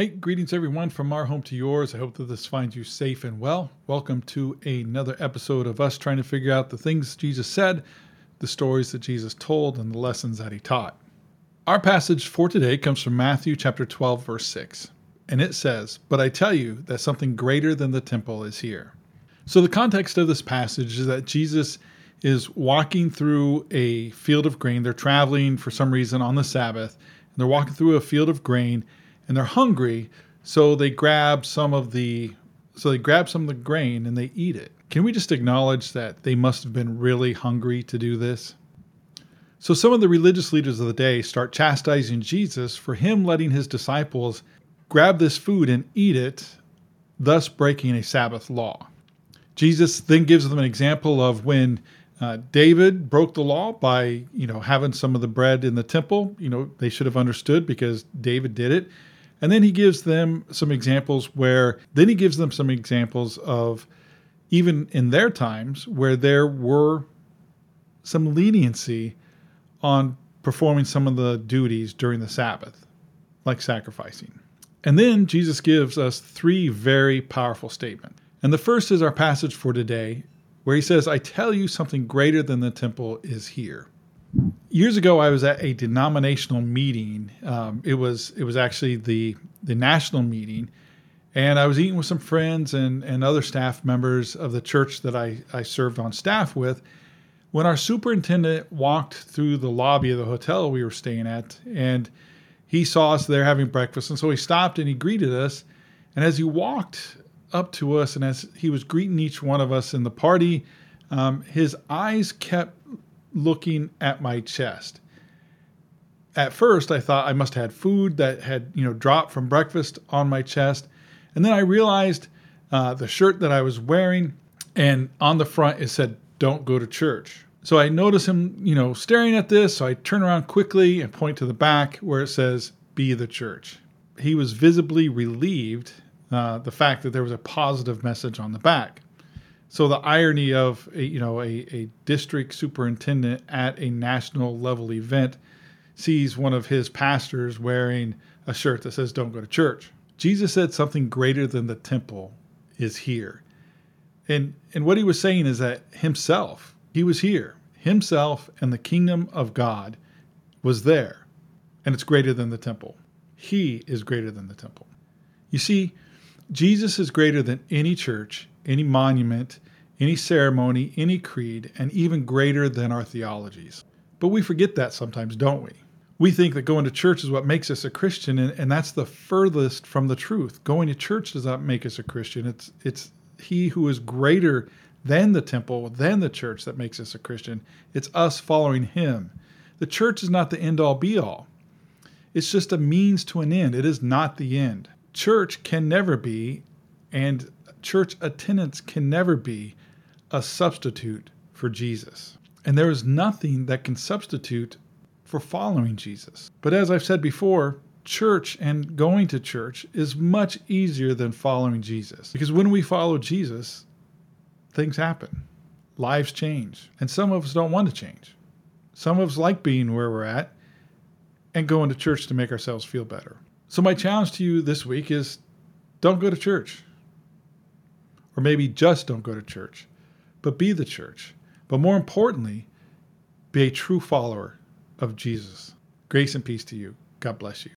Hey, greetings everyone from our home to yours. I hope that this finds you safe and well. Welcome to another episode of us trying to figure out the things Jesus said, the stories that Jesus told, and the lessons that he taught. Our passage for today comes from Matthew chapter 12 verse 6. And it says, "But I tell you that something greater than the temple is here." So the context of this passage is that Jesus is walking through a field of grain. They're traveling for some reason on the Sabbath. And they're walking through a field of grain and they're hungry, so they grab some of the so they grab some of the grain and they eat it. Can we just acknowledge that they must have been really hungry to do this? So some of the religious leaders of the day start chastising Jesus for him letting his disciples grab this food and eat it, thus breaking a Sabbath law. Jesus then gives them an example of when uh, David broke the law by, you know, having some of the bread in the temple. You know, they should have understood because David did it. And then he gives them some examples where, then he gives them some examples of even in their times where there were some leniency on performing some of the duties during the Sabbath, like sacrificing. And then Jesus gives us three very powerful statements. And the first is our passage for today, where he says, I tell you something greater than the temple is here years ago, I was at a denominational meeting. Um, it was it was actually the the national meeting, and I was eating with some friends and and other staff members of the church that I I served on staff with. When our superintendent walked through the lobby of the hotel we were staying at, and he saw us there having breakfast, and so he stopped and he greeted us. And as he walked up to us, and as he was greeting each one of us in the party, um, his eyes kept looking at my chest. At first, I thought I must have had food that had, you know, dropped from breakfast on my chest. And then I realized uh, the shirt that I was wearing, and on the front it said, Don't go to church. So I notice him, you know, staring at this. So I turn around quickly and point to the back where it says, Be the church. He was visibly relieved uh, the fact that there was a positive message on the back. So the irony of a, you know a, a district superintendent at a national level event sees one of his pastors wearing a shirt that says "Don't go to church." Jesus said something greater than the temple is here, and and what he was saying is that himself he was here, himself and the kingdom of God was there, and it's greater than the temple. He is greater than the temple. You see, Jesus is greater than any church any monument, any ceremony, any creed, and even greater than our theologies. But we forget that sometimes, don't we? We think that going to church is what makes us a Christian, and, and that's the furthest from the truth. Going to church does not make us a Christian. It's it's he who is greater than the temple, than the church that makes us a Christian. It's us following him. The church is not the end all be all. It's just a means to an end. It is not the end. Church can never be, and church attendance can never be a substitute for Jesus. And there is nothing that can substitute for following Jesus. But as I've said before, church and going to church is much easier than following Jesus. Because when we follow Jesus, things happen, lives change. And some of us don't want to change. Some of us like being where we're at and going to church to make ourselves feel better. So, my challenge to you this week is don't go to church. Or maybe just don't go to church, but be the church. But more importantly, be a true follower of Jesus. Grace and peace to you. God bless you.